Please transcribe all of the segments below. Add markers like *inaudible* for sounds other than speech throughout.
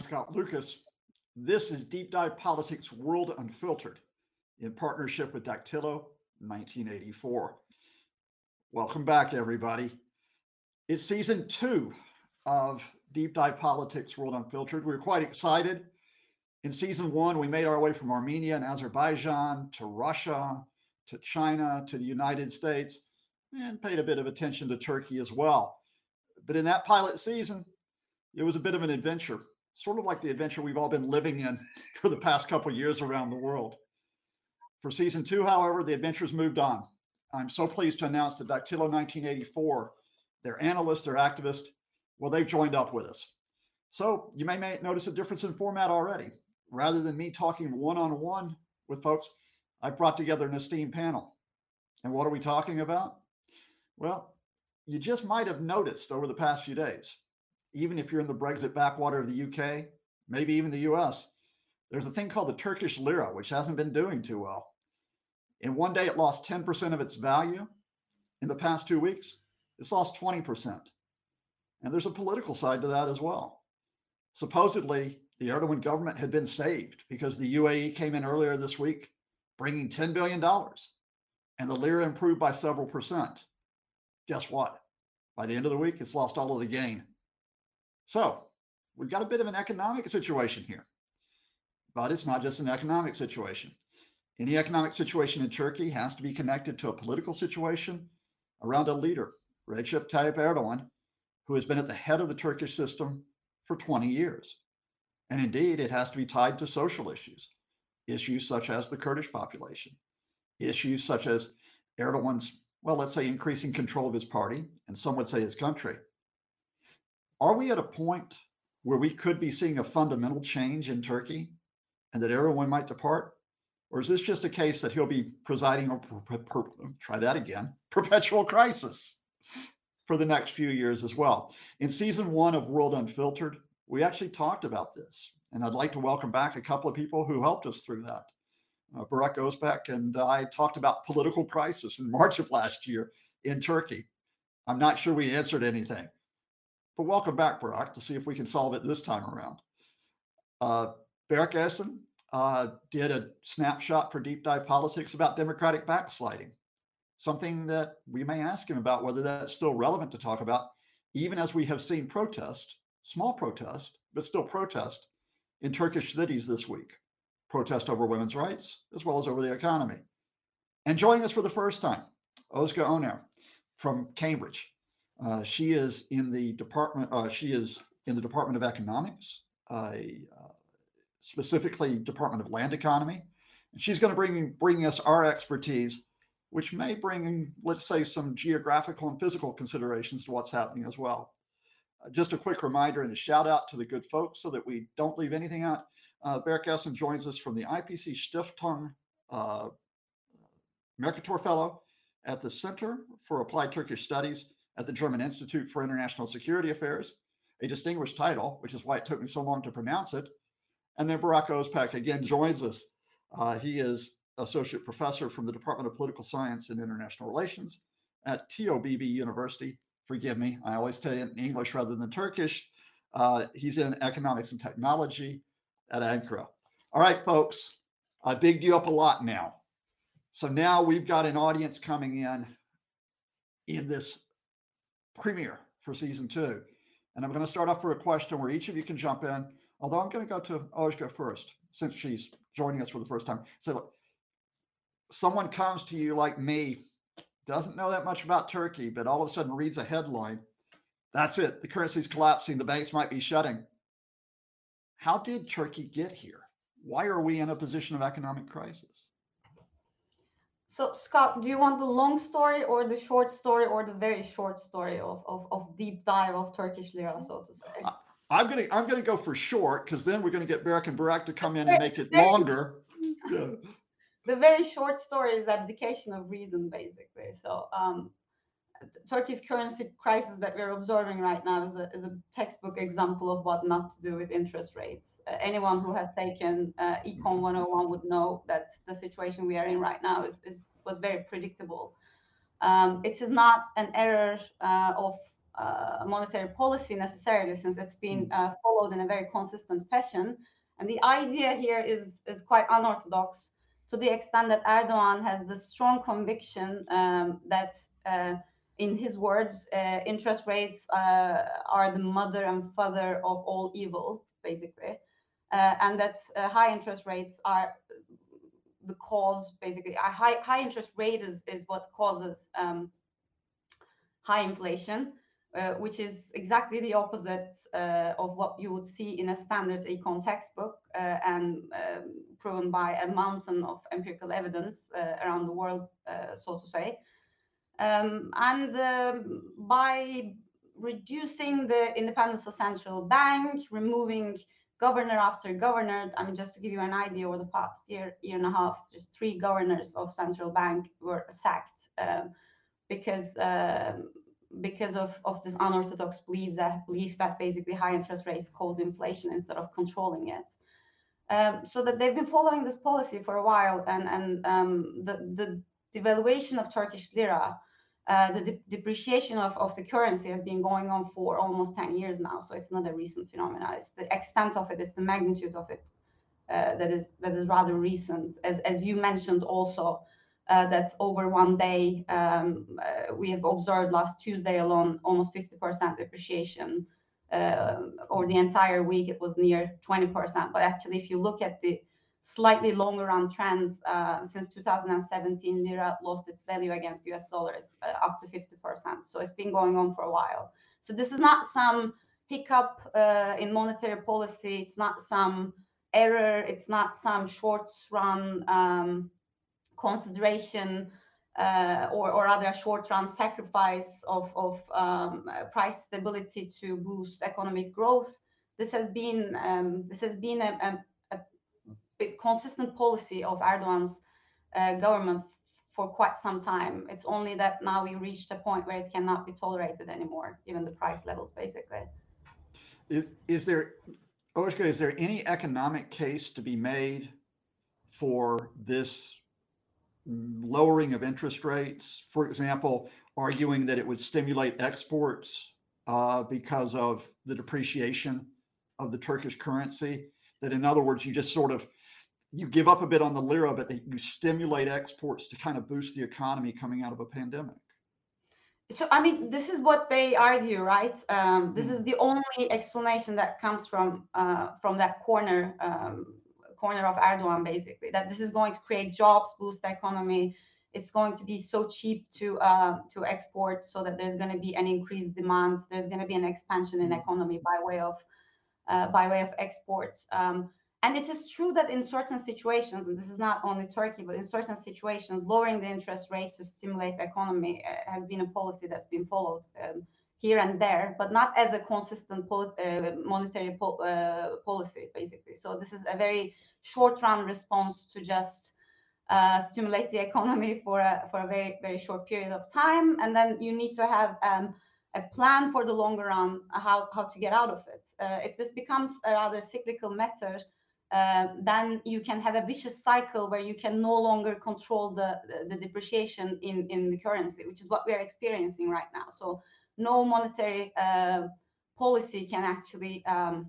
Scott Lucas. This is Deep Dive Politics World Unfiltered in partnership with Dactylo 1984. Welcome back, everybody. It's season two of Deep Dive Politics World Unfiltered. We're quite excited. In season one, we made our way from Armenia and Azerbaijan to Russia to China to the United States and paid a bit of attention to Turkey as well. But in that pilot season, it was a bit of an adventure, sort of like the adventure we've all been living in *laughs* for the past couple years around the world. For season two, however, the adventures moved on. I'm so pleased to announce that Dactylo 1984, their analysts, their activists, well, they've joined up with us. So you may, may notice a difference in format already. Rather than me talking one on one with folks, I've brought together an esteemed panel. And what are we talking about? Well, you just might have noticed over the past few days, even if you're in the Brexit backwater of the UK, maybe even the US, there's a thing called the Turkish lira, which hasn't been doing too well. In one day, it lost 10% of its value. In the past two weeks, it's lost 20%. And there's a political side to that as well. Supposedly, the Erdogan government had been saved because the UAE came in earlier this week, bringing $10 billion, and the lira improved by several percent. Guess what? By the end of the week, it's lost all of the gain. So we've got a bit of an economic situation here, but it's not just an economic situation. Any economic situation in Turkey has to be connected to a political situation around a leader, Recep Tayyip Erdogan, who has been at the head of the Turkish system for 20 years. And indeed, it has to be tied to social issues, issues such as the Kurdish population, issues such as Erdogan's, well, let's say, increasing control of his party, and some would say his country. Are we at a point where we could be seeing a fundamental change in Turkey and that Erdogan might depart? Or is this just a case that he'll be presiding over, per, per, try that again, *laughs* perpetual crisis for the next few years as well? In season one of World Unfiltered, we actually talked about this. And I'd like to welcome back a couple of people who helped us through that. Uh, Burak Özbek and I talked about political crisis in March of last year in Turkey. I'm not sure we answered anything, but welcome back, Burak, to see if we can solve it this time around. Uh, Berk Esen uh, did a snapshot for Deep Dive Politics about Democratic backsliding, something that we may ask him about whether that's still relevant to talk about, even as we have seen protest small protest, but still protest in Turkish cities this week. Protest over women's rights as well as over the economy. And joining us for the first time, Özge Oner from Cambridge. Uh, she is in the department. Uh, she is in the Department of Economics, uh, specifically Department of Land Economy. And she's going to bring bring us our expertise, which may bring, let's say, some geographical and physical considerations to what's happening as well. Uh, just a quick reminder and a shout out to the good folks so that we don't leave anything out. Uh, Esen joins us from the IPC Stiftung uh, Mercator Fellow at the Center for Applied Turkish Studies at the German Institute for International Security Affairs, a distinguished title, which is why it took me so long to pronounce it. And then Barack Özbek again joins us. Uh, he is associate professor from the Department of Political Science and International Relations at TOBB University forgive me, I always tell you in English rather than Turkish. Uh, he's in economics and technology at Ankara. All right, folks, I bigged you up a lot now. So now we've got an audience coming in in this premiere for season two. And I'm going to start off for a question where each of you can jump in. Although I'm going to go to Özge first, since she's joining us for the first time. So, look, someone comes to you like me doesn't know that much about Turkey, but all of a sudden reads a headline. That's it. The currency's collapsing. The banks might be shutting. How did Turkey get here? Why are we in a position of economic crisis? So, Scott, do you want the long story or the short story or the very short story of, of, of deep dive of Turkish lira, so to say? I'm gonna I'm gonna go for short because then we're gonna get Berk and Burak to come in and make it longer. *laughs* Yeah the very short story is abdication of reason, basically. So um, Turkey's currency crisis that we're observing right now is a, is a textbook example of what not to do with interest rates. Uh, anyone who has taken uh, Econ 101 would know that the situation we are in right now is, is was very predictable. Um, it is not an error uh, of uh, monetary policy necessarily, since it's been Mm. uh, followed in a very consistent fashion. And the idea here is is quite unorthodox to the extent that Erdogan has the strong conviction um, that, uh, in his words, uh, interest rates uh, are the mother and father of all evil, basically, uh, and that uh, high interest rates are the cause, basically. A high high interest rate is is what causes um, high inflation. Uh, which is exactly the opposite uh, of what you would see in a standard econ textbook uh, and um, proven by a mountain of empirical evidence uh, around the world, uh, so to say. Um, and um, by reducing the independence of central bank, removing governor after governor, I mean, just to give you an idea, over the past year, year and a half, there's three governors of central bank were sacked um, because um, because of, of this unorthodox belief that belief that basically high interest rates cause inflation instead of controlling it. Um, so that they've been following this policy for a while, and and um, the the devaluation of Turkish lira, uh, the de- depreciation of, of the currency has been going on for almost ten years now. So it's not a recent phenomenon. It's the extent of it, it's the magnitude of it uh, that is that is rather recent. As as you mentioned also, uh, that over one day um, uh, we have observed last Tuesday alone almost 50% depreciation. Uh, over the entire week, it was near 20%. But actually, if you look at the slightly longer run trends, uh, since 2017, lira lost its value against US dollars uh, up to 50%. So it's been going on for a while. So this is not some hiccup uh, in monetary policy. It's not some error. It's not some short run. Um, consideration uh, or, or rather a short-run sacrifice of, of um, price stability to boost economic growth. This has been um, this has been a, a consistent policy of Erdogan's uh, government for quite some time. It's only that now we reached a point where it cannot be tolerated anymore, given the price levels, basically. Is, is there, Ozge, is there any economic case to be made for this lowering of interest rates, for example, arguing that it would stimulate exports uh, because of the depreciation of the Turkish currency. That, in other words, you just sort of you give up a bit on the lira, but you stimulate exports to kind of boost the economy coming out of a pandemic. So, I mean, this is what they argue, right? Um, this is Mhm. the only explanation that comes from uh, from that corner um, corner of Erdogan, basically, that this is going to create jobs, boost the economy. It's going to be so cheap to uh, to export, so that there's going to be an increased demand. There's going to be an expansion in Mhm. economy by way of uh, by way of exports. Um, and it is true that in certain situations, and this is not only Turkey, but in certain situations, lowering the interest rate to stimulate the economy uh, has been a policy that's been followed um, here and there, but not as a consistent pol- uh, monetary po- uh, policy, basically. So this is a very short-run response to just uh, stimulate the economy for a for a very very short period of time, and then you need to have um, a plan for the longer run uh, how how to get out of it. Uh, if this becomes a rather cyclical matter, uh, then you can have a vicious cycle where you can no longer control the, the, depreciation in, in the currency, which is what we are experiencing right now. So no monetary uh, policy can actually um,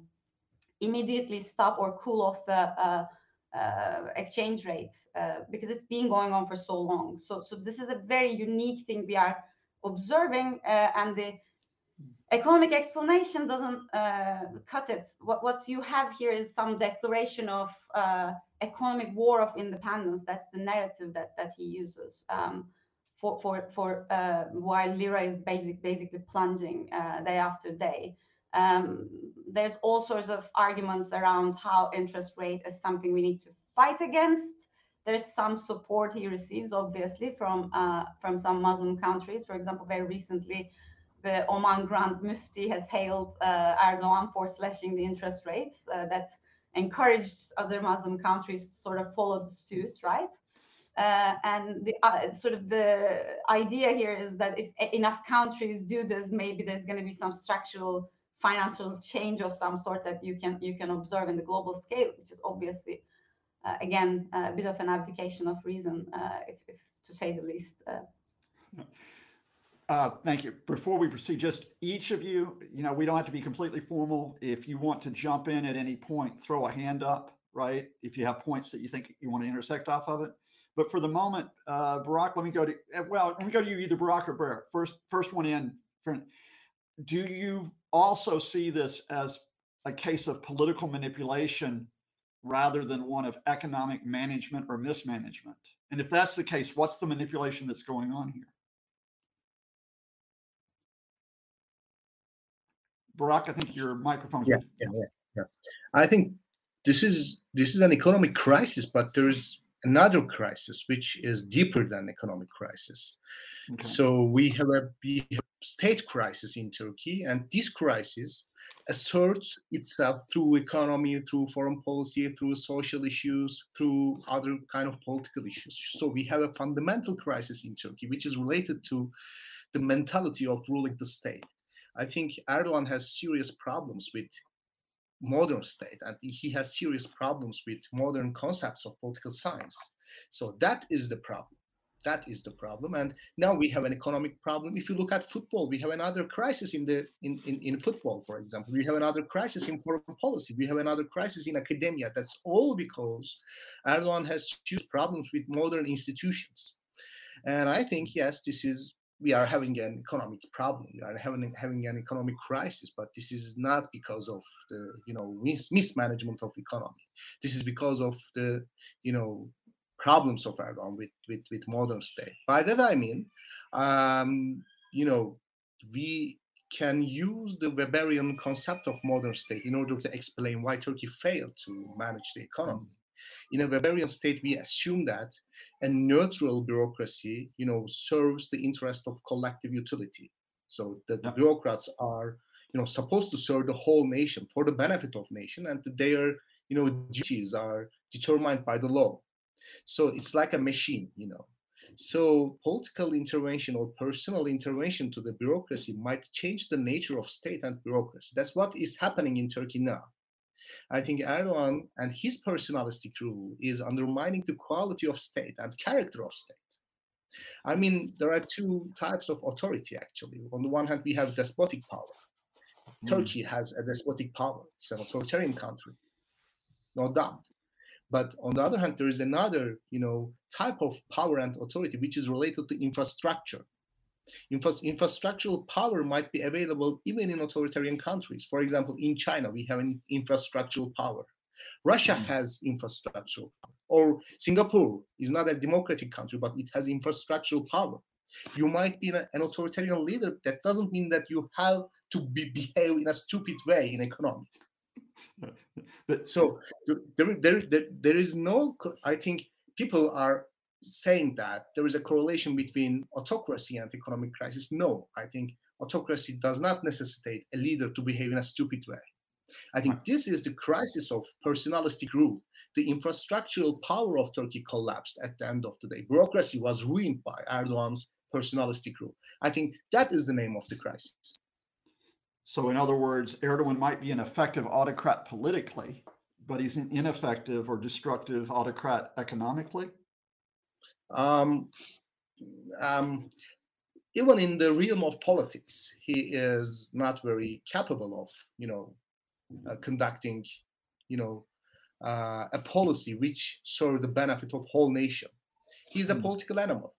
immediately stop or cool off the uh, uh, exchange rate because it's been going on for so long. So, so this is a very unique thing we are observing, uh, and the economic explanation doesn't uh, cut it. What what you have here is some declaration of uh, economic war of independence. That's the narrative that that he uses. Um, for for for uh, while lira is basic basically plunging uh, day after day. Um, there's all sorts of arguments around how interest rate is something we need to fight against. There's some support he receives, obviously, from uh, from some Muslim countries. For example, very recently, the Oman Grand Mufti has hailed uh, Erdogan for slashing the interest rates. Uh, that encouraged other Muslim countries to sort of follow the suit, right? Uh, and the uh, sort of the idea here is that if enough countries do this, maybe there's going to be some structural financial change of some sort that you can you can observe in the global scale, which is obviously again a bit of an abdication of reason, uh, if, if to say the least. Uh, Uh, thank you. Before we proceed, just each of you, you know, we don't have to be completely formal. If you want to jump in at any point, throw a hand up, right? If you have points that you think you want to intersect off of it. But for the moment, uh, Barak, let me go to eh, well, let me go to you either Barack or Barak. First, first one in. Do you also see this as a case of political manipulation rather than one of economic management or mismanagement? And if that's the case, what's the manipulation that's going on here? Barack, I think your microphone's yeah, yeah, yeah, yeah. I think this is this is an economic crisis, but there is another crisis which is deeper than economic crisis. Okay. So we have a we have state crisis in Turkey, and this crisis asserts itself through economy, through foreign policy, through social issues, through other kind of political issues. So we have a fundamental crisis in Turkey, which is related to the mentality of ruling the state. I think Erdogan has serious problems with modern state and he has serious problems with modern concepts of political science so that is the problem that is the problem. And now we have an economic problem. If you look at football we have another crisis in the in, in, in football for example. We have another crisis in foreign policy. We have another crisis in academia. That's all because erdogan has huge problems with modern institutions. And i think yes this is we are having an economic problem. We are having having an economic crisis but this is not because of the you know mis- mismanagement of economy. This is because of the you know problems of Erdogan with with with modern state by that i mean um you know we can use the Weberian concept of modern state in order to explain why Turkey failed to manage the economy. In a Weberian state, we assume that a neutral bureaucracy, you know, serves the interest of collective utility. So that the bureaucrats are, you know, supposed to serve the whole nation for the benefit of nation, and their, you know, duties are determined by the law. So it's like a machine, you know. So political intervention or personal intervention to the bureaucracy might change the nature of state and bureaucracy. That's what is happening in Turkey now. I think Erdogan and his personalistic rule is undermining the quality of state and character of state. I mean, there are two types of authority actually. On the one hand, we have despotic power. Mm. Turkey has a despotic power, it's an authoritarian country, no doubt. But on the other hand, there is another, you know, type of power and authority which is related to infrastructure. Infra- infrastructural power might be available even in authoritarian countries. For example, in China, we have an infrastructural power. Russia mm-hmm. has infrastructural power. Or Singapore is not a democratic country, but it has infrastructural power. You might be an authoritarian leader. That doesn't mean that you have to be, behave in a stupid way in economy. But so there, there, there, there is no. I think people are saying that there is a correlation between autocracy and economic crisis. No, I think autocracy does not necessitate a leader to behave in a stupid way. I think this is the crisis of personalistic rule. The infrastructural power of Turkey collapsed at the end of the day. Bureaucracy was ruined by Erdogan's personalistic rule. I think that is the name of the crisis. So, in other words, Erdogan might be an effective autocrat politically, but he's an ineffective or destructive autocrat economically? Um, um, even in the realm of politics, he is not very capable of, you know, uh, conducting, you know, uh, a policy which serves the benefit of whole nation. He's a mm. political animal.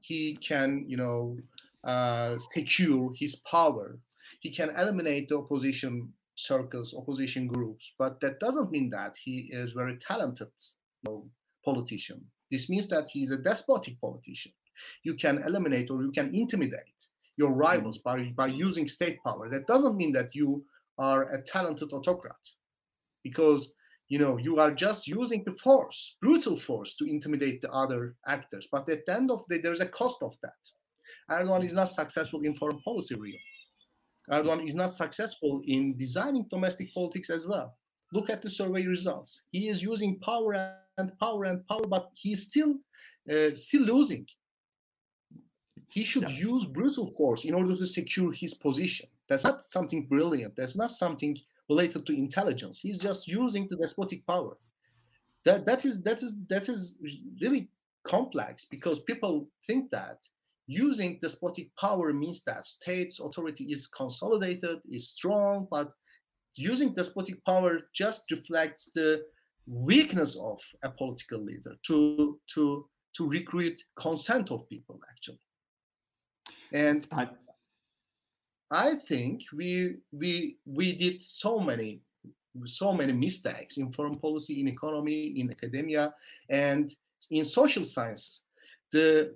He can, you know, uh, secure his power. He can eliminate the opposition circles, opposition groups, but that doesn't mean that he is very talented you know, politician. This means that he's a despotic politician. You can eliminate or you can intimidate your hmm. rivals by, by using state power. That doesn't mean that you are a talented autocrat because you know you are just using the force brutal force to intimidate the other actors but at the end of the day there's a cost of that erdogan hmm. is not successful in foreign policy really erdogan is not successful in designing domestic politics as well look at the survey results he is using power and power and power, but he's still uh, still losing. He should yeah. use brutal force in order to secure his position. That's not something brilliant. That's not something related to intelligence. He's just using the despotic power. That that is that is that is really complex because people think that using despotic power means that state's authority is consolidated, is strong, but using despotic power just reflects the weakness of a political leader to to to recruit consent of people actually. And i i think we we we did so many so many mistakes in foreign policy in economy in academia and in social science. The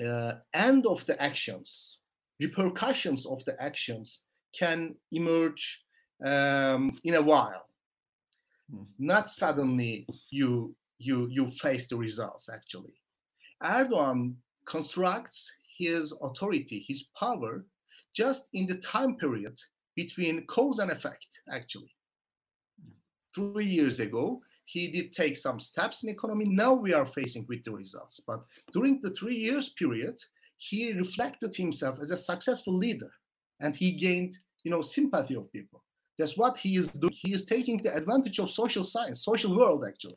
uh, end of the actions repercussions of the actions can emerge um, in a while. Hmm. not suddenly you you you face the results actually. Erdogan constructs his authority his power just in the time period between cause and effect actually. Three years ago he did take some steps in economy now we are facing with the results but during the three years period he reflected himself as a successful leader and he gained you know sympathy of people that's what he is doing. He is taking the advantage of social science, social world, actually.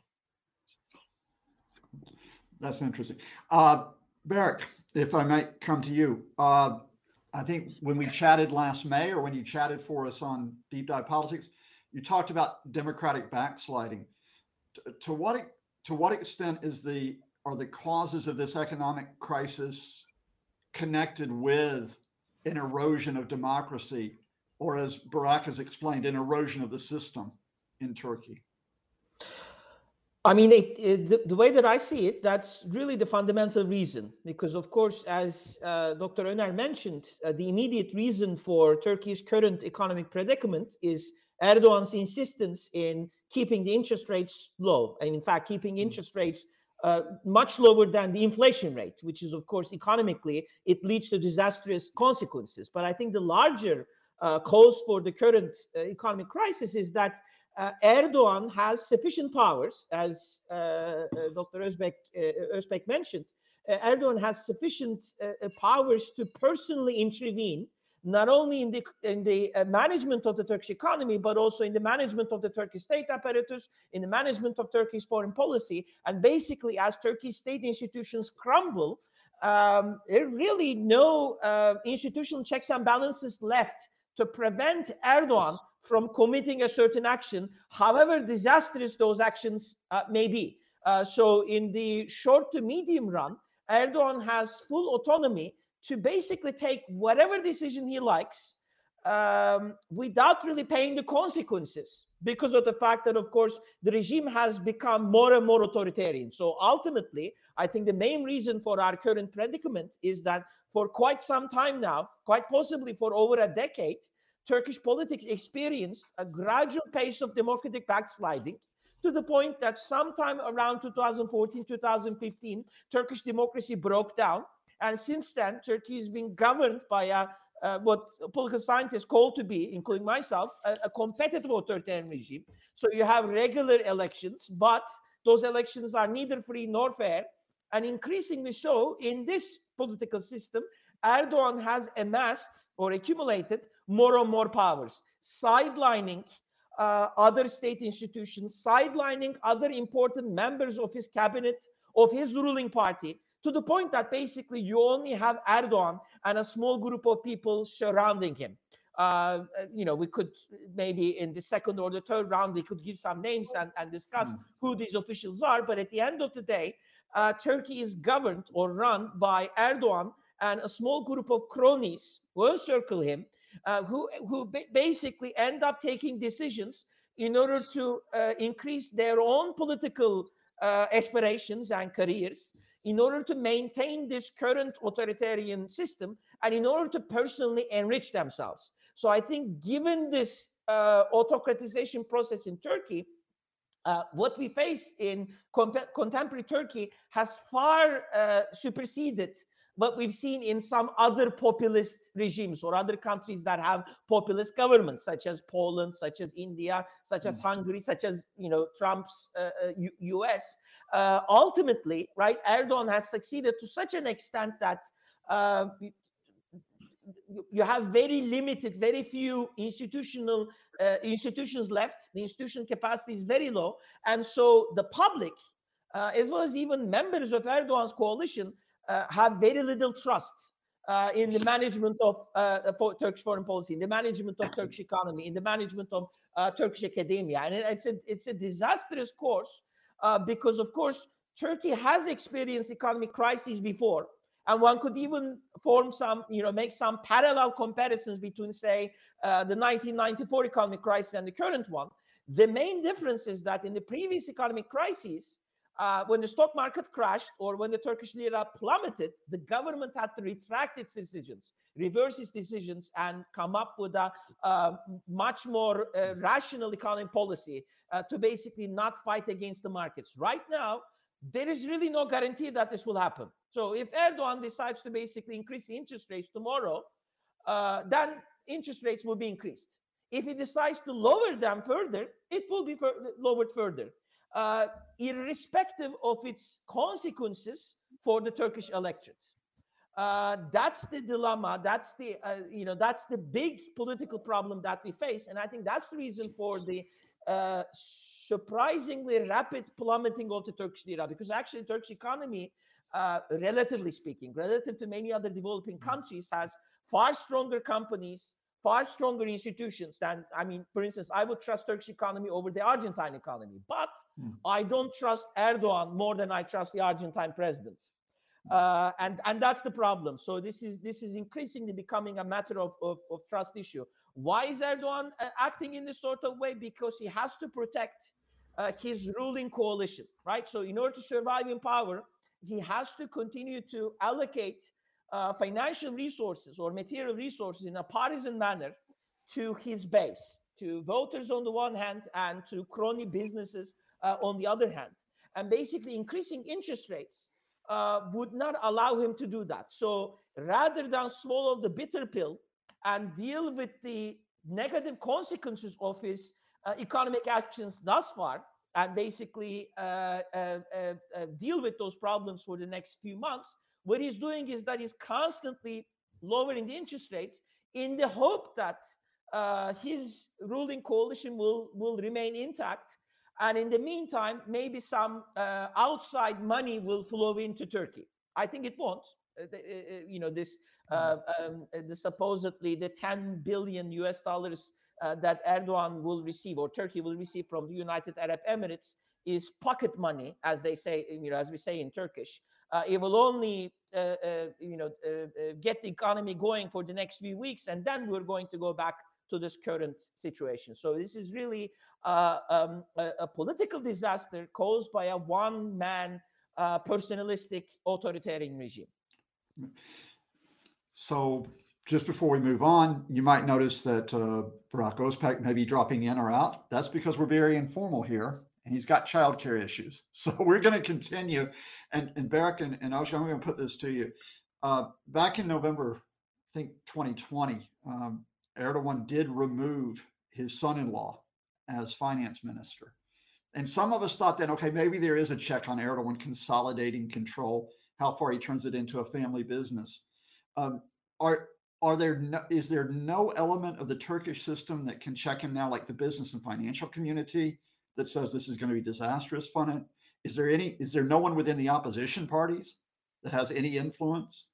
That's interesting. Uh, Berk, if I might come to you. Uh, I think when we chatted last May or when you chatted for us on Deep Dive Politics, you talked about democratic backsliding. To, what to what extent is the are the causes of this economic crisis connected with an erosion of democracy or as Burak has explained, an erosion of the system in Turkey? I mean, it, it, the, the, way that I see it, that's really the fundamental reason. Because, of course, as uh, Dr. Öner mentioned, uh, the immediate reason for Turkey's current economic predicament is Erdogan's insistence in keeping the interest rates low, and in fact, keeping mm. interest rates uh, much lower than the inflation rate, which is, of course, economically, it leads to disastrous consequences. But I think the larger uh, cause for the current uh, economic crisis is that uh, Erdogan has sufficient powers, as uh, uh, Dr. Özbek, uh, Özbek mentioned. Erdogan has sufficient powers to personally intervene, not only in the in the management of the Turkish economy, but also in the management of the Turkish state apparatus, in the management of Turkey's foreign policy, and basically, as Turkey's state institutions crumble, um, there are really no institutional checks and balances left to prevent Erdogan from committing a certain action, however disastrous those actions uh, may be. Uh, so, in the short to medium run, Erdogan has full autonomy to basically take whatever decision he likes um, without really paying the consequences because of the fact that, of course, the regime has become more and more authoritarian. So ultimately, I think the main reason for our current predicament is that for quite some time now, quite possibly for over a decade, Turkish politics experienced a gradual pace of democratic backsliding to the point that sometime around 2014, 2015, Turkish democracy broke down. And since then, Turkey has been governed by a uh, what political scientists call to be, including myself, a, a, competitive authoritarian regime. So you have regular elections, but those elections are neither free nor fair. And increasingly so, in this political system, Erdogan has amassed or accumulated more and more powers, sidelining uh, other state institutions, sidelining other important members of his cabinet, of his ruling party, to the point that basically you only have Erdogan and a small group of people surrounding him. Uh, you know, we could maybe in the second or the third round, we could give some names and, and discuss mm. who these officials are. But at the end of the day, uh, Turkey is governed or run by Erdogan and a small group of cronies who encircle him, uh, who, who ba- basically end up taking decisions in order to uh, increase their own political uh, aspirations and careers, in order to maintain this current authoritarian system, and in order to personally enrich themselves. So I think, given this uh, autocratization process in Turkey, uh, what we face in comp- contemporary Turkey has far uh, superseded what we've seen in some other populist regimes or other countries that have populist governments, such as Poland, such as India, such as mm. Hungary, such as you know Trump's uh, U- uh, U.S. Uh, ultimately, right, Erdogan has succeeded to such an extent that uh, you have very limited, very few institutional uh, institutions left. The institutional capacity is very low, and so the public, uh, as well as even members of Erdogan's coalition, have very little trust uh, in the management of uh, for Turkish foreign policy, in the management of Turkish economy, in the management of uh, Turkish academia, and it's a it's a disastrous course uh, because, of course, Turkey has experienced economic crises before, and one could even form some, you know, make some parallel comparisons between, say, uh, the 1994 economic crisis and the current one. The main difference is that in the previous economic crises, uh, when the stock market crashed or when the Turkish lira plummeted, the government had to retract its decisions, reverse its decisions, and come up with a uh, much more uh, rational economic policy uh, to basically not fight against the markets. Right now, there is really no guarantee that this will happen. So if Erdogan decides to basically increase the interest rates tomorrow, uh, then interest rates will be increased. If he decides to lower them further, it will be fur- lowered further uh, irrespective of its consequences for the Turkish electorate. Uh, that's the dilemma. That's the uh, you know that's the big political problem that we face, and I think that's the reason for the uh, surprisingly rapid plummeting of the Turkish lira. Because actually, the Turkish economy, uh, relatively speaking, relative to many other developing mm. countries, has far stronger companies, far stronger institutions than i mean for instance i would trust turkish economy over the argentine economy but mm. i don't trust erdogan more than i trust the argentine president. Hmm. uh, and and that's the problem. So this is this is increasingly becoming a matter of, of, of trust issue. Why is erdogan uh, acting in this sort of way? Because he has to protect uh, his ruling coalition right? So in order to survive in power he has to continue to allocate uh, financial resources or material resources in a partisan manner to his base, to voters on the one hand and to crony businesses uh, on the other hand. And basically, increasing interest rates uh, would not allow him to do that. So rather than swallow the bitter pill and deal with the negative consequences of his uh, economic actions thus far, and basically uh, deal with those problems for the next few months, what he's doing is that he's constantly lowering the interest rates in the hope that uh, his ruling coalition will will remain intact. And in the meantime maybe some uh, outside money will flow into turkey. I think it won't. Uh, uh, uh you know this uh, um, the supposedly the 10 billion us dollars that erdogan will receive or turkey will receive from the united arab emirates is pocket money as they say you know as we say in turkish it will only uh, uh, you know get the economy going for the next few weeks, and then we're going to go back to this current situation. So this is really uh, um, a, a, political disaster caused by a one-man uh, personalistic authoritarian regime. So just before we move on, you might notice that uh, Burak Özpetek may be dropping in or out. That's because we're very informal here and he's got childcare issues. *laughs* So we're going to continue. And, and Berk and, and Oscar, I'm going to put this to you. Uh, back in November, I think 2020, um, Erdogan did remove his son in law as finance minister. And some of us thought then, okay, maybe there is a check on Erdogan consolidating control, how far he turns it into a family business. Um, are are there no, is there no element of the Turkish system that can check him now, like the business and financial community? That says this is going to be disastrous fun it? Is there any is there no one within the opposition parties that has any influence?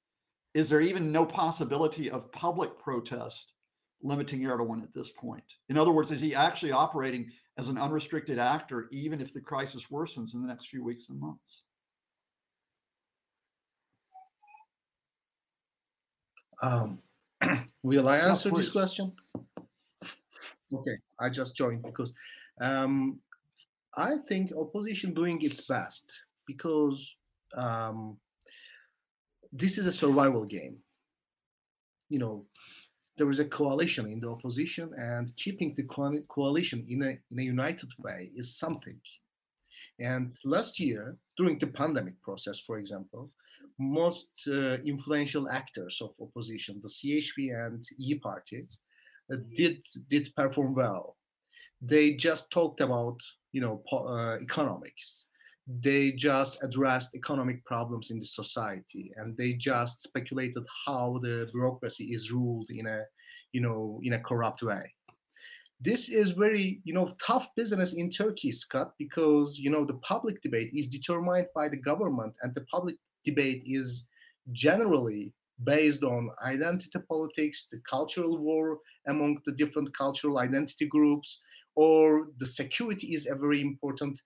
Is there even no possibility of public protest limiting Erdogan at this point? In other words, is he actually operating as an unrestricted actor even if the crisis worsens in the next few weeks and months? Um, *clears throat* will I answer this question? Okay, I just joined because um, I think opposition doing its best because um, this is a survival game. You know, there is a coalition in the opposition, and keeping the co- coalition in a in a united way is something. And last year, during the pandemic process, for example, most uh, influential actors of opposition, the CHP and E Party, uh, did did perform well. They just talked about you know uh, economics. They just addressed economic problems in the society and they just speculated how the bureaucracy is ruled in a you know in a corrupt way. This is very you know tough business in turkey scott because you know the public debate is determined by the government and the public debate is generally based on identity politics, the cultural war among the different cultural identity groups, or the security is a very important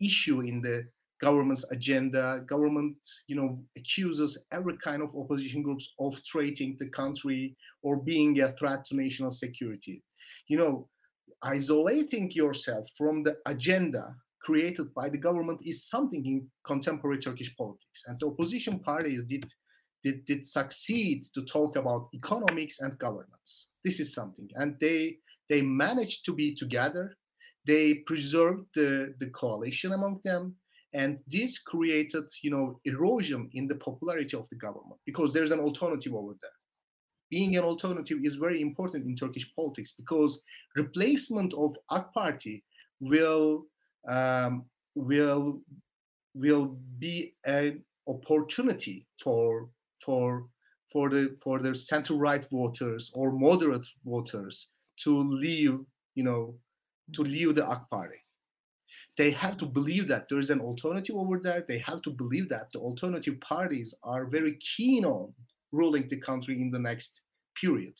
issue in the government's agenda. Government, you know, accuses every kind of opposition groups of traiting the country or being a threat to national security. You know, isolating yourself from the agenda created by the government is something in contemporary Turkish politics. And the opposition parties did, did, did succeed to talk about economics and governance. This is something. And they they managed to be together. They preserved the, the coalition among them. And this created, you know, erosion in the popularity of the government because there's an alternative over there. Being an alternative is very important in Turkish politics because replacement of AK Party will um, will will be an opportunity for for for the for the center right voters or moderate voters to leave you know to mm-hmm. leave the AK party. They have to believe that there is an alternative over there. They have to believe that the alternative parties are very keen on ruling the country in the next period.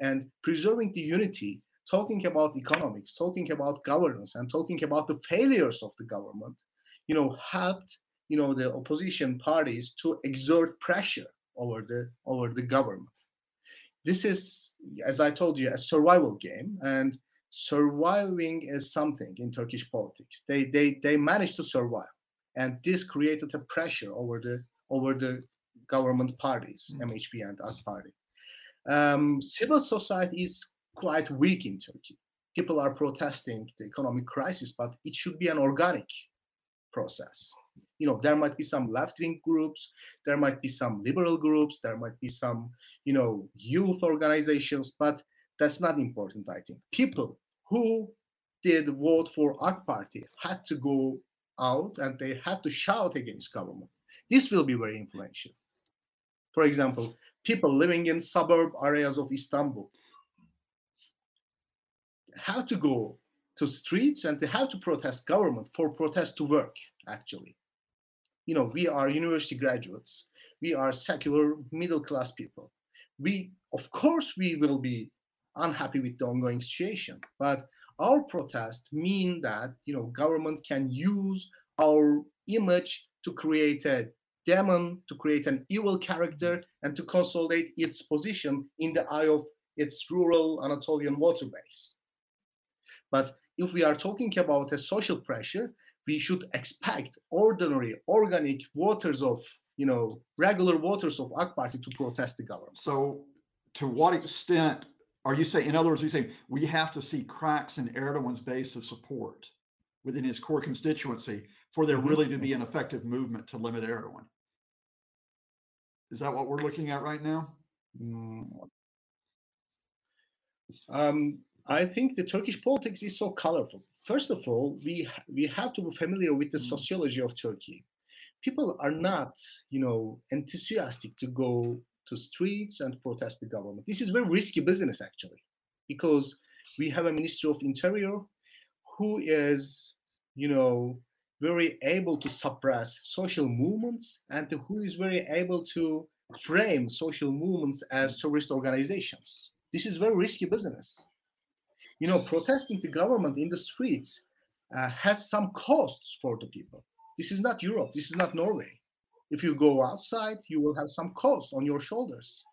And preserving the unity talking about economics, talking about governance, and talking about the failures of the government, you know, helped you know the opposition parties to exert pressure over the over the government. This is, as I told you, a survival game, and surviving is something in Turkish politics. They they they managed to survive, and this created a pressure over the over the government parties, MHP mm. and AK Party. Um, civil society is quite weak in Turkey. People are protesting the economic crisis, but it should be an organic process. You know, there might be some left-wing groups, there might be some liberal groups, there might be some, you know, youth organizations, but that's not important, I think. People who did vote for AK Party had to go out and they had to shout against government. This will be very influential. For example, people living in suburb areas of Istanbul, have to go to streets and they have to protest government for protest to work actually you know we are university graduates. We are secular middle class people. We of course we will be unhappy with the ongoing situation but our protest mean that you know government can use our image to create a demon to create an evil character and to consolidate its position in the eye of its rural anatolian water base but if we are talking about a social pressure, we should expect ordinary, organic voters of, you know, regular voters of AK Party to protest the government. So, to what extent are you saying? In other words, you saying we have to see cracks in Erdogan's base of support within his core constituency for there really to be an effective movement to limit Erdogan. Is that what we're looking at right now? Mm. Um, I think the Turkish politics is so colorful. First of all, we we have to be familiar with the mm. sociology of Turkey. People are not, you know, enthusiastic to go to streets and protest the government. This is very risky business actually, because we have a Ministry of Interior who is, you know, very able to suppress social movements and who is very able to frame social movements as mm. terrorist organizations. This is very risky business you know, protesting the government in the streets uh, has some costs for the people. This is not Europe. This is not Norway. If you go outside, you will have some cost on your shoulders.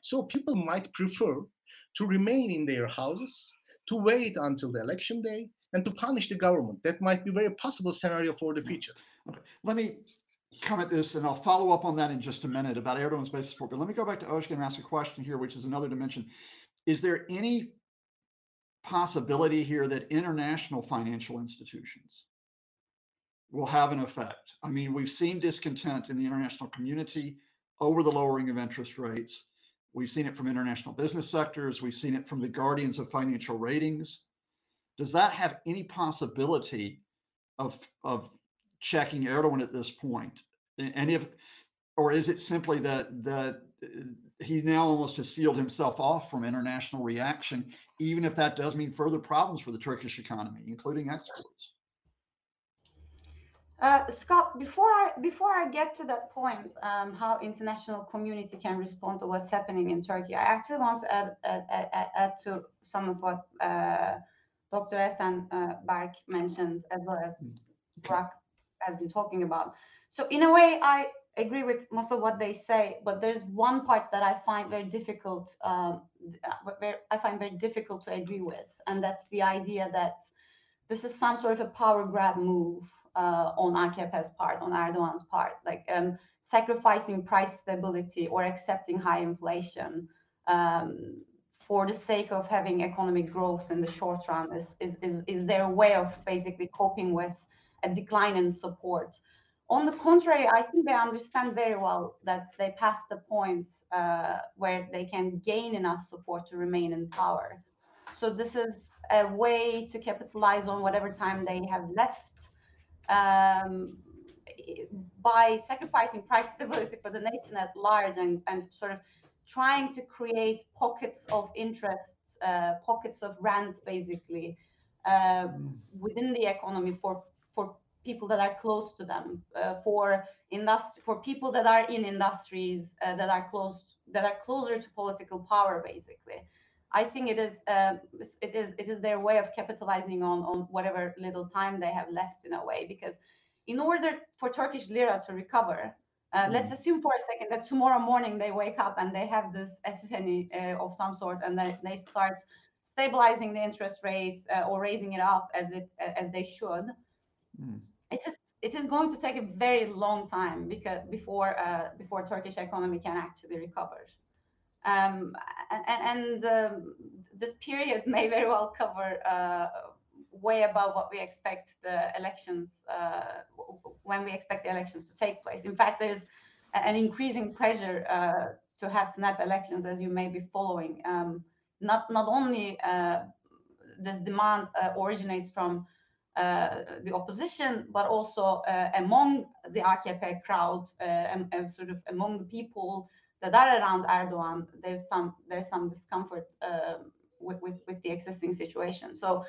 So people might prefer to remain in their houses, to wait until the election day, and to punish the government. That might be a very possible scenario for the future. Okay. Let me comment this, and I'll follow up on that in just a minute about Erdogan's base support. But let me go back to Oshkin and ask a question here, which is another dimension. Is there any possibility here that international financial institutions will have an effect. I mean, we've seen discontent in the international community over the lowering of interest rates. We've seen it from international business sectors. We've seen it from the guardians of financial ratings. Does that have any possibility of, of checking Erdogan at this point? And if, or is it simply that that uh, he now almost has sealed himself off from international reaction, even if that does mean further problems for the Turkish economy, including exports. Uh, Scott, before I before I get to that point, um, how international community can respond to what's happening in Turkey, I actually want to add add, add, add to some of what uh, Dr. Esen uh, Berk mentioned, as well as Burak has been talking about. So in a way, I agree with most of what they say, but there's one part that I find very difficult. Um, very, I find very difficult to agree with, and that's the idea that this is some sort of a power grab move uh, on AKP's part, on Erdogan's part, like um, sacrificing price stability or accepting high inflation um, for the sake of having economic growth in the short run is, is, is, is their way of basically coping with a decline in support. On the contrary, I think they understand very well that they passed the point uh, where they can gain enough support to remain in power. So this is a way to capitalize on whatever time they have left um, by sacrificing price *laughs* stability for the nation at large and, and sort of trying to create pockets of interests, uh, pockets of rent, basically, uh, within the economy for for people that are close to them, uh, for industry, for people that are in industries uh, that are close that are closer to political power, basically. I think it is uh, it is it is their way of capitalizing on on whatever little time they have left in a way because in order for Turkish lira to recover, uh, let's mm. assume for a second that tomorrow morning they wake up and they have this epiphany uh, of some sort and they, they start stabilizing the interest rates uh, or raising it up as it as they should. Mm. It is it is going to take a very long time because before uh, before Turkish economy can actually recover. Um, and, and um, this period *laughs* may very well cover uh, way above what we expect the elections uh, when we expect the elections to take place. In fact, there's an increasing pressure uh, to have snap elections, as you may be following. Um, not not only uh, this demand uh, originates from the opposition, but also among the AKP crowd, and, and sort of among the people that are around Erdogan, there's some there's some discomfort uh, with, with, with the existing situation. So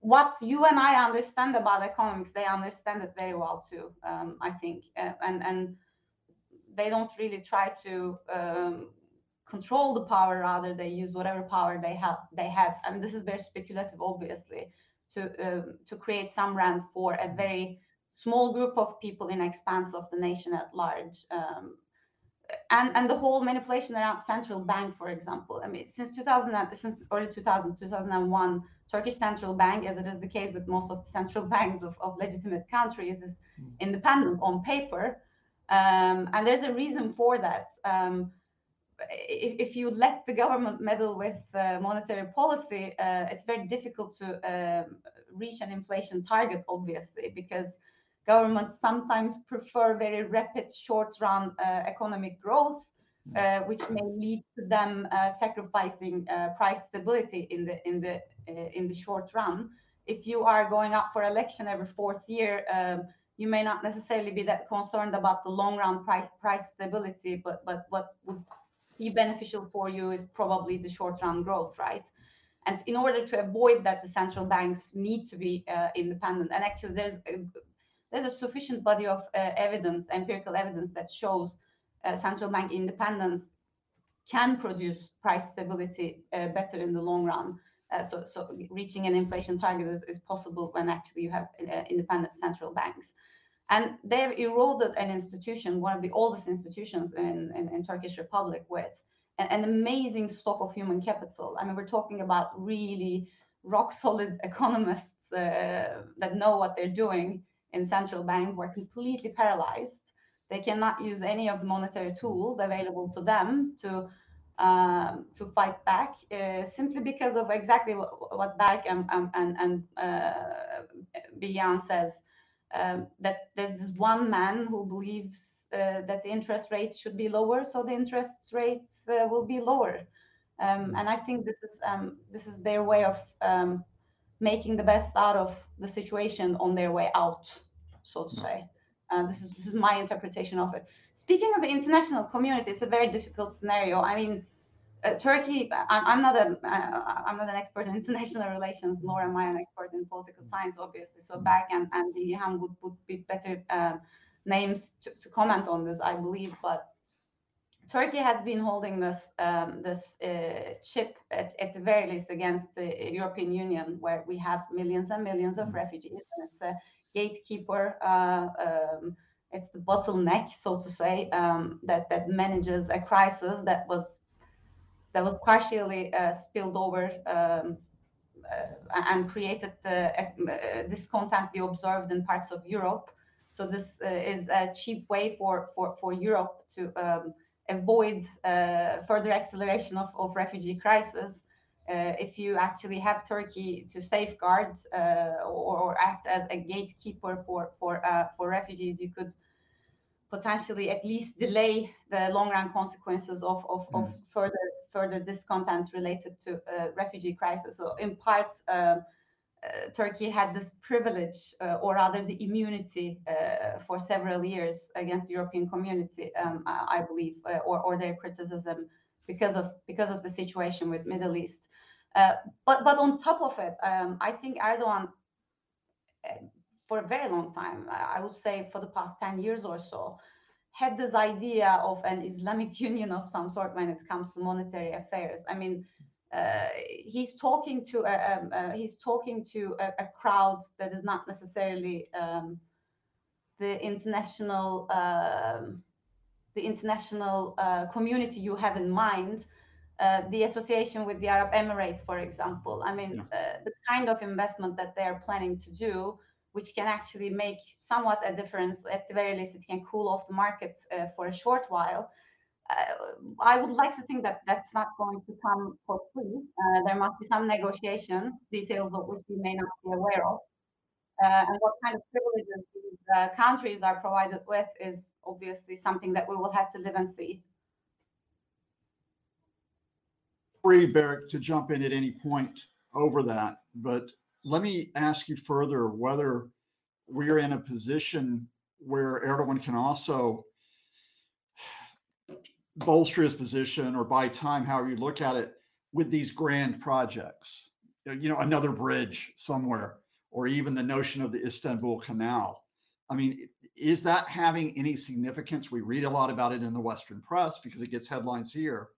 what you and I understand about economics, they understand it very well too. Um, I think, uh, and and they don't really try to um, control the power. Rather, they use whatever power they have. They have, and this is very speculative, obviously, to um, to create some rent for a very small group of people in expanse of the nation at large. Um, and and the whole manipulation around central bank, for example. I mean, since 2000, since early 2000s, 2001, Turkish central bank, as it is the case with most of the central *laughs* banks of, of legitimate countries, is mm. independent on paper, um, and there's a reason for that. Um, if, if, you let the government meddle with uh, monetary policy, uh, it's very difficult to uh, reach an inflation target, obviously, because governments sometimes prefer very rapid short-run uh, economic growth, uh, which may lead to them uh, sacrificing uh, price stability in the in the uh, in the short run. If you are going up for election every fourth year, um, you may not necessarily be that concerned about the long-run price price stability, but but what would be beneficial for you is probably the short-run growth, right? And in order to avoid that, the central banks need to be uh, independent. And actually, there's a there's a sufficient body of uh, evidence, empirical evidence that shows uh, central bank independence can produce price stability uh, better in the long run. Uh, so, so reaching an inflation target is, is possible when actually you have uh, independent central banks. And they've eroded an institution, one of the oldest institutions in, in, in Turkish Republic with an, an amazing stock of human capital. I mean, we're talking about really rock solid *laughs* economists uh, that know what they're doing in central bank were completely paralyzed. They cannot use any of the monetary tools available to them to um, to fight back uh, simply because of exactly what, what Berk and and and uh, Bilgehan says um, that there's this one man who believes uh, that the interest rates should be lower, so the interest rates uh, will be lower. Um, and I think this is um, this is their way of um, making the best out of the situation on their way out, so to say. Uh, this is this is my interpretation of it. Speaking of the international community, it's a very difficult scenario. I mean, uh, Turkey, I'm, I'm not a, uh, I'm not an expert in *laughs* international relations, nor am I an expert in political science, obviously. So Berk and, and Bilgehan would, would be better uh, names to, to comment on this, I believe. But Turkey has been holding this um, this uh, chip at, at the very least against the European Union, where we have millions and millions of refugees, and it's a gatekeeper. Uh, um, it's the bottleneck, so to say, um, that that manages a crisis that was that was partially uh, spilled over um, uh, and created the uh, discontent we observed in parts of Europe. So this uh, is a cheap way for for for Europe to um, avoid uh, further acceleration of, of refugee crisis uh, if you actually have Turkey to safeguard uh, or, or, act as a gatekeeper for for uh, for refugees, you could potentially at least delay the long run consequences of of, mm. of further further discontent related to uh, refugee crisis. So in part. Um, uh, Turkey had this privilege, uh, or rather the immunity, uh, for several years against the European community, um, I, I, believe, uh, or, or their criticism because of because of the situation with Middle East. Uh, but but on top of it, um, I think Erdogan, uh, for a very long time, I would say for the past ten years or so, had this idea of an Islamic *laughs* Union of some sort when it comes to monetary affairs. I mean uh, he's talking to a, um, uh, he's talking to a, a, crowd that is not necessarily um, the international um, the international uh, community you have in mind. Uh, the association with the Arab Emirates, for example. I mean, yeah. Uh, the kind of investment that they are planning to do, which can actually make somewhat a difference. At the very least, it can cool off the market uh, for a short while uh, I would like to think that that's not going to come for free. Uh, there must be some negotiations, details of which we may not be aware of. Uh, and what kind of privileges these uh, countries are provided with is obviously something that we will have to live and see. Free, Berk, to jump in at any point over that, but let me ask you further whether we're in a position where Erdogan can also bolster his position or buy time, however you look at it, with these grand projects. Uh, you know, another bridge somewhere, or even the notion of the Istanbul Canal. I mean, is that having any significance? We read a lot about it in the Western press because it gets headlines here.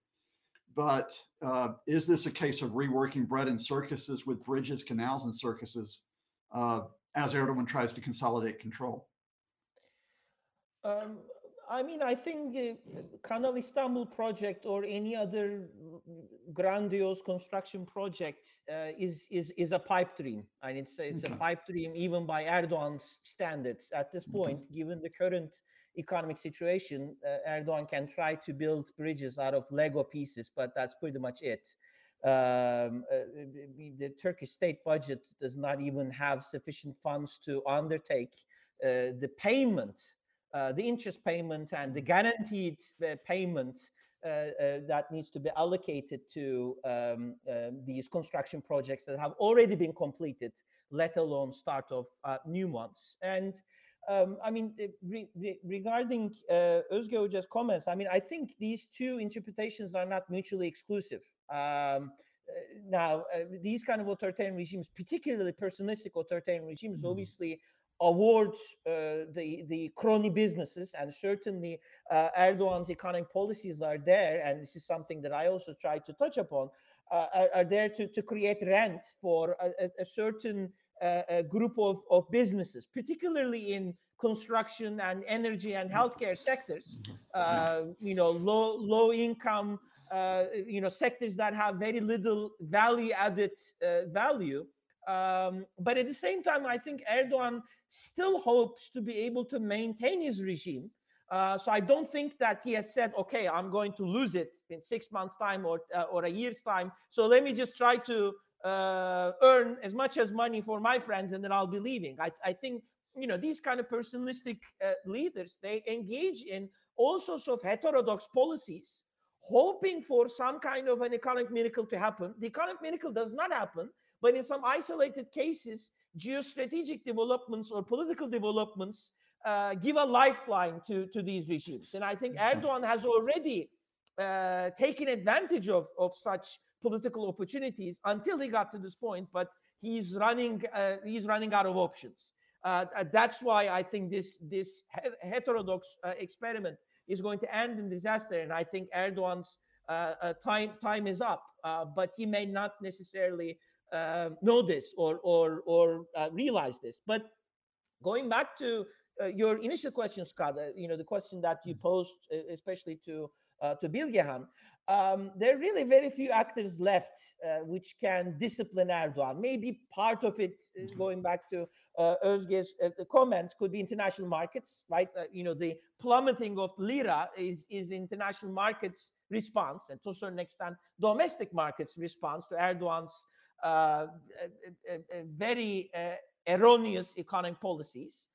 But uh, is this a case of reworking bread and circuses with bridges, canals, and circuses uh, as Erdogan tries to consolidate control? Um, I mean, I think the Kanal Istanbul project or any other grandiose construction project uh, is is is a pipe dream, and it's it's okay. a pipe dream even by Erdogan's standards at this point. Okay. Given the current economic situation, uh, Erdogan can try to build bridges out of Lego pieces, but that's pretty much it. Um, uh, the Turkish state budget does not even have sufficient funds to undertake uh, the payment uh, the interest payment and the guaranteed uh, payment uh, uh, that needs to be allocated to um, uh, these construction projects that have already been completed, let alone start of uh, new ones. And um, I mean, re- re- regarding uh, Özge Hoca's comments, I mean, I think these two interpretations are not mutually exclusive. Um, now, these kind of authoritarian regimes, particularly personalistic authoritarian regimes, mm-hmm. obviously award uh, the the crony businesses and certainly uh, Erdogan's economic policies are there and this is something that I also try to touch upon uh, are, are, there to, to create rent for a, a certain uh, a group of, of businesses particularly in construction and energy and healthcare sectors uh, you know low low income uh, you know sectors that have very little value added value um, but at the same time, I think Erdogan still hopes to be able to maintain his regime. Uh, so I don't think that he has said, "Okay, I'm going to lose it in six months' time or uh, or a year's time." So let me just try to uh, earn as much as money for my friends, and then I'll be leaving. I, I think you know these kind of personalistic uh, leaders they engage in all sorts of heterodox policies, hoping for some kind of an economic miracle to happen. The economic miracle does not happen, but in some isolated cases, geostrategic developments or political developments uh, give a lifeline to, to these regimes. And I think mm-hmm. Erdogan has already uh, taken advantage of, of such political opportunities until he got to this point, but he's running uh, he's running out of options. Uh, that's why I think this this heterodox uh, experiment is going to end in disaster, and I think Erdogan's uh, uh, time time is up. but he may not necessarily know this or or or realize this. But going back to your initial question, Scott, you know the question that you mm-hmm. posed, especially to to Bilgehan, um, there are really very few actors left uh, which can discipline Erdogan. Maybe part of it, uh, mm-hmm. going back to uh, Özge's uh, comments, could be international markets, right? Uh, you know, the plummeting of lira is, is the international markets response, and to a certain extent, domestic markets response to Erdogan's uh, very erroneous economic policies.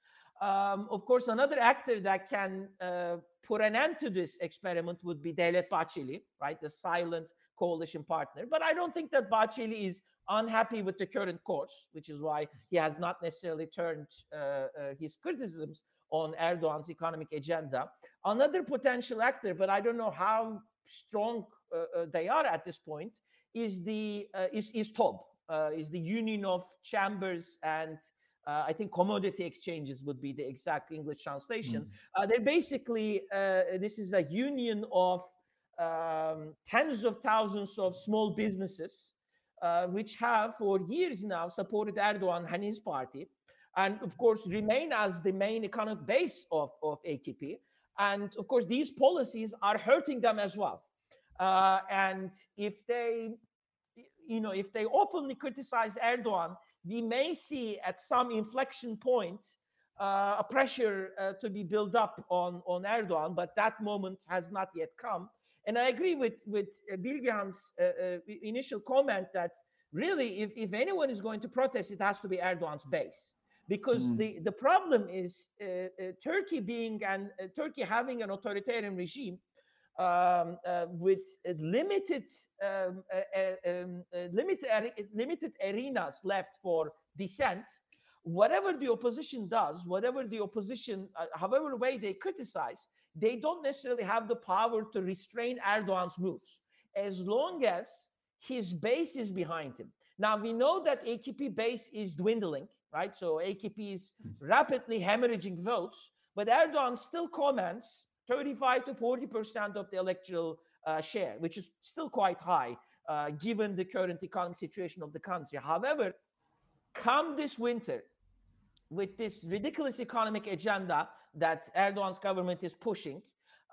Um, of course, another actor that can uh, put an end to this experiment would be Devlet Bahçeli, right, the silent coalition partner. But I don't think that Bahçeli is unhappy with the current course, which is why he has not necessarily turned uh, uh, his criticisms on Erdogan's economic agenda. Another potential actor, but I don't know how strong uh, uh they are at this point, is the uh, is is TOBB, uh, is the Union of Chambers and uh, I think commodity exchanges would be the exact English translation. Mm. Uh, they're basically, uh, this is a union of um, tens of thousands of small businesses, uh, which have for years now supported Erdogan and his party, and of course remain as the main economic base of, of AKP. And of course, these policies are hurting them as well. Uh, and if they, you know, if they openly criticize Erdogan, we may see at some inflection point uh, a pressure uh, to be built up on, on Erdogan, but that moment has not yet come. And I agree with, with uh, Bilgehan's uh, uh, initial comment that really, if, if anyone is going to protest, it has to be Erdogan's base. Because mm. the, the problem is uh, Turkey being and Turkey having an authoritarian regime um, uh, with limited um, uh, um, limited limited arenas left for dissent whatever the opposition does whatever the opposition uh, however way they criticize they don't necessarily have the power to restrain erdogan's moves as long as his base is behind him now we know that akp base is dwindling right so akp is hmm. rapidly hemorrhaging votes but erdogan still commands 35 to 40% of the electoral uh, share, which is still quite high uh, given the current economic situation of the country. However, come this winter, with this ridiculous economic agenda that Erdogan's government is pushing,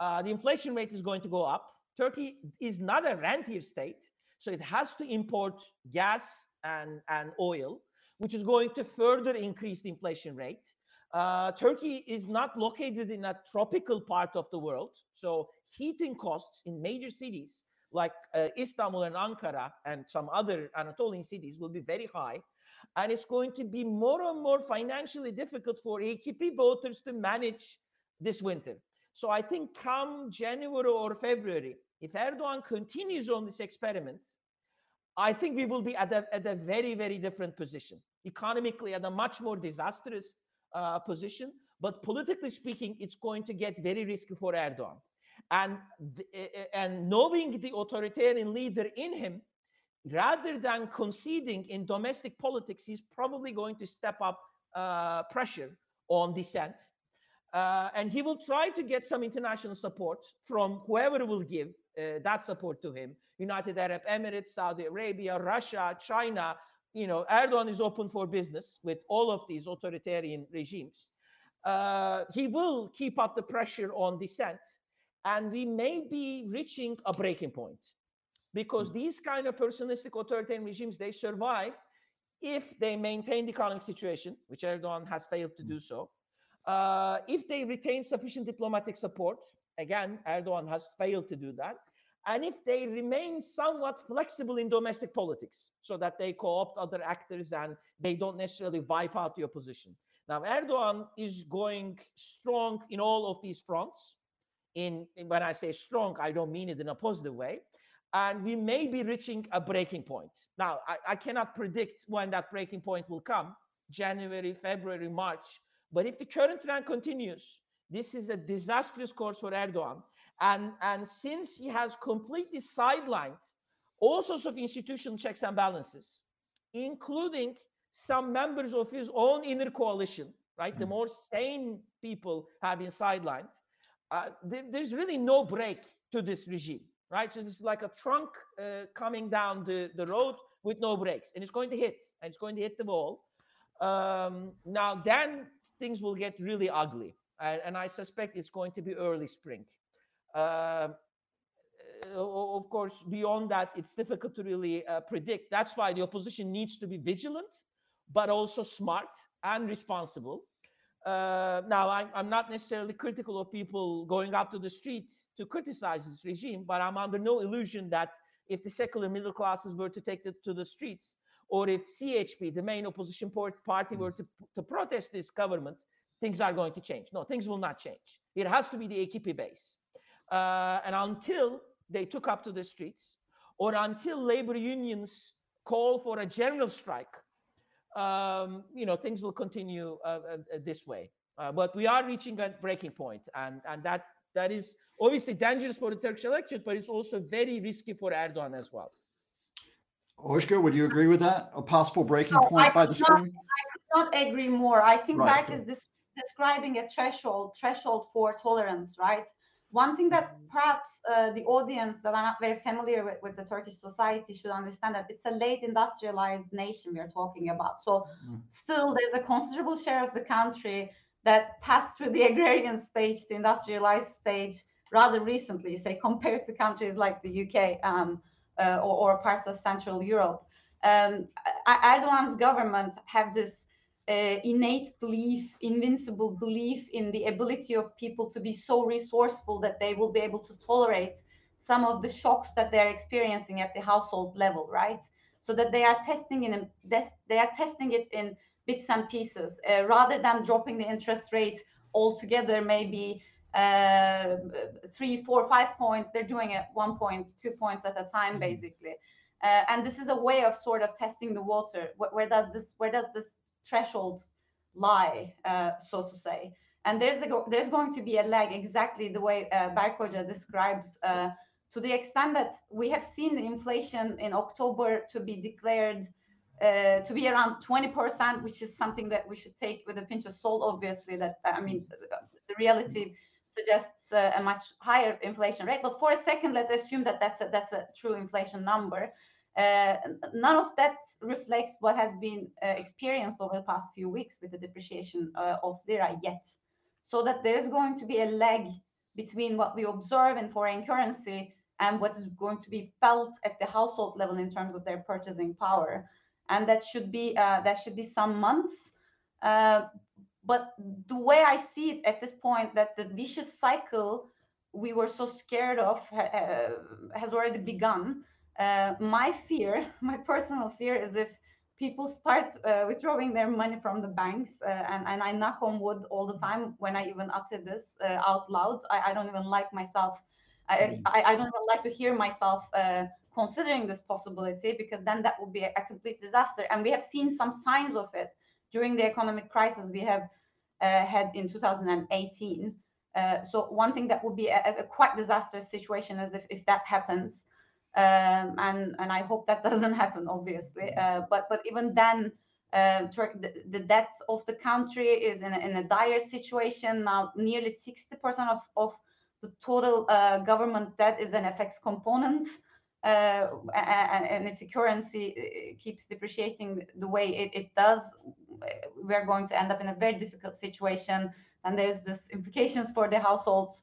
uh, the inflation rate is going to go up. Turkey is not a rentier state, so it has to import gas and, and oil, which is going to further increase the inflation rate. Uh, Turkey is not located in a tropical part of the world. So heating costs in major cities like uh, Istanbul and Ankara and some other Anatolian cities will be very high. And it's going to be more and more financially difficult for AKP voters to manage this winter. So I think come January or February, if Erdogan continues on this experiment, I think we will be at a, at a very, very different position. Economically, at a much more disastrous uh, position. But politically speaking, it's going to get very risky for Erdogan. And, and knowing the authoritarian leader in him, rather than conceding in domestic politics, he's probably going to step up uh, pressure on dissent. Uh, and he will try to get some international support from whoever will give uh, that support to him United Arab Emirates, Saudi Arabia, Russia, China, you know, Erdogan is open for business with all of these authoritarian regimes. Uh, he will keep up the pressure on dissent, and we may be reaching a breaking point because mm. these kind of personalistic authoritarian regimes they survive if they maintain the economic situation, which Erdogan has failed to do mm. so. Uh, if they retain sufficient diplomatic support, again, Erdogan has failed to do that and if they remain somewhat flexible in domestic politics so that they co-opt other actors and they don't necessarily wipe out the opposition. Now erdogan is going strong in all of these fronts. In, when i say strong i don't mean it in a positive way. And we may be reaching a breaking point. Now I, I cannot predict when that breaking point will come january february march. But if the current trend continues This is a disastrous course for Erdogan. And, and since he has completely sidelined all sorts of institutional checks and balances, including some members of his own inner coalition, right? Mm. The more sane people have been sidelined. Uh, there, there's really no break to this regime, right? So this is like a trunk uh, coming down the, the road with no brakes, and it's going to hit, and it's going to hit the wall. Um, now, then things will get really ugly, and, and I suspect it's going to be early spring. Uh, of course, beyond that, it's difficult to really uh, predict. That's why the opposition needs to be vigilant, but also smart and responsible. Uh, now, I'm, I'm, not necessarily critical of people going out to the streets to criticize this regime, but I'm under no illusion that if the secular middle classes were to take it to the streets, or if CHP, the main opposition party, were to, to protest this government, things are going to change. No, things will not change. It has to be the AKP base. Uh, and until they took up to the streets, or until labor unions call for a general strike, um, you know, things will continue uh, uh, this way. Uh, but we are reaching a breaking point, and and that that is obviously dangerous for the Turkish election, but it's also very risky for Erdogan as well. Oshka, would you agree with that? A possible breaking so point I by the not, spring? I could not agree more. I think right. Berk is this, describing a threshold threshold for tolerance, right? One thing that perhaps uh, the audience that are not very familiar with, with the Turkish society should understand that it's a late industrialized nation we are talking about. So mm. still there's a considerable share of the country that passed through the *laughs* agrarian stage to industrialized stage rather recently, say compared to countries like the UK um, uh, or, or, parts of Central Europe. Um, Erdogan's government have this uh, innate belief, invincible belief in the ability of people to be so resourceful that they will be able to tolerate some of the shocks that they're experiencing at the household level, right? So that they are testing in they are testing it in bits and pieces uh, rather than dropping the interest rate altogether, maybe uh, three, four, five points. They're doing it one point, two points at a time, mm-hmm. basically. Uh, and this is a way of sort of testing the water. Where, where does this where does this threshold lie, uh, so to say. And there's a there's going to be a lag, exactly the way uh, Berk Hoca describes, uh, to the extent that we have seen inflation in October to be declared uh, to be around 20%, which is something that we should take with a pinch of salt. Obviously, that I mean, the reality suggests uh, a much higher inflation rate. But for a second, let's assume that that's a, that's a true inflation number. Uh, none of that reflects what has been uh, experienced over the past few weeks with the depreciation uh, of lira yet. So that there is going to be a lag between what we observe in foreign currency and what is going to be felt at the household level in terms of their purchasing power. And that should be uh, that should be some months. Uh, but the way I see it at this point, that the vicious cycle we were so scared of has already begun uh, my fear, *laughs* my personal fear, is if people start uh, withdrawing their money from the banks, uh, and, and I knock on wood all the time when I even utter this uh, out loud. I, I, don't even like myself. I, mm. I, I, don't even like to hear myself uh, considering this possibility because then that would be a, a, complete disaster. And we have seen some signs of it during the economic crisis we have uh, had in 2018. so one thing that would be a, a quite disastrous situation is if, if that happens um, and and I hope that *laughs* doesn't happen, obviously. Uh, but but even then, uh, the, the debt of the country is in a, in a dire situation now. Nearly sixty percent of of the total uh, government debt is an FX component. Uh, and, and, if the currency uh, keeps depreciating the way it, it does, we're going to end up in a very difficult situation. And there's this implications for the households